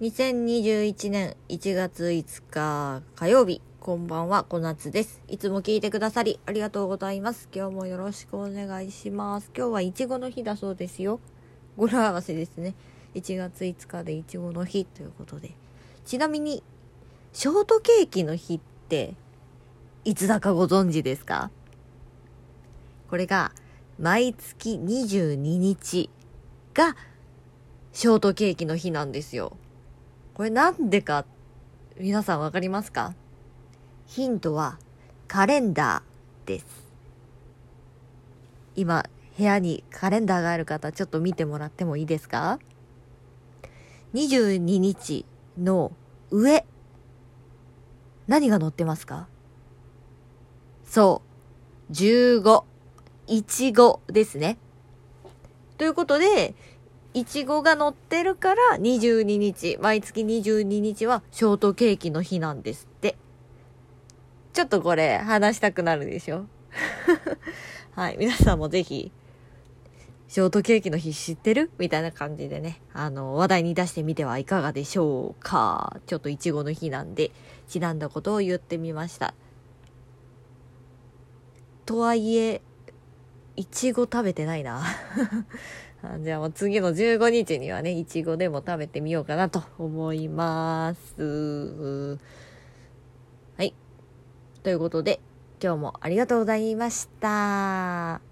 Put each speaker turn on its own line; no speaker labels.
2021年1月5日火曜日、こんばんは、小夏です。いつも聞いてくださりありがとうございます。今日もよろしくお願いします。今日はいちごの日だそうですよ。語呂合わせですね。1月5日でいちごの日ということで。ちなみに、ショートケーキの日って、いつだかご存知ですか？これが、毎月22日が、ショートケーキの日なんですよ。これなんでか、皆さんわかりますか？ヒントは、カレンダーです。今、部屋にカレンダーがある方、ちょっと見てもらってもいいですか ?22 日の上、何が載ってますか？そう、15、いちごですね。ということで、いちごが乗ってるから22日、毎月22日はショートケーキの日なんですって。ちょっとこれ話したくなるでしょ？はい、皆さんもぜひ、ショートケーキの日知ってる？みたいな感じでね、あの、話題に出してみてはいかがでしょうか。ちょっといちごの日なんで、ちなんだことを言ってみました。とはいえ、いちご食べてないな。あじゃあもう次の15日にはね、いちごでも食べてみようかなと思います。はい。ということで、今日もありがとうございました。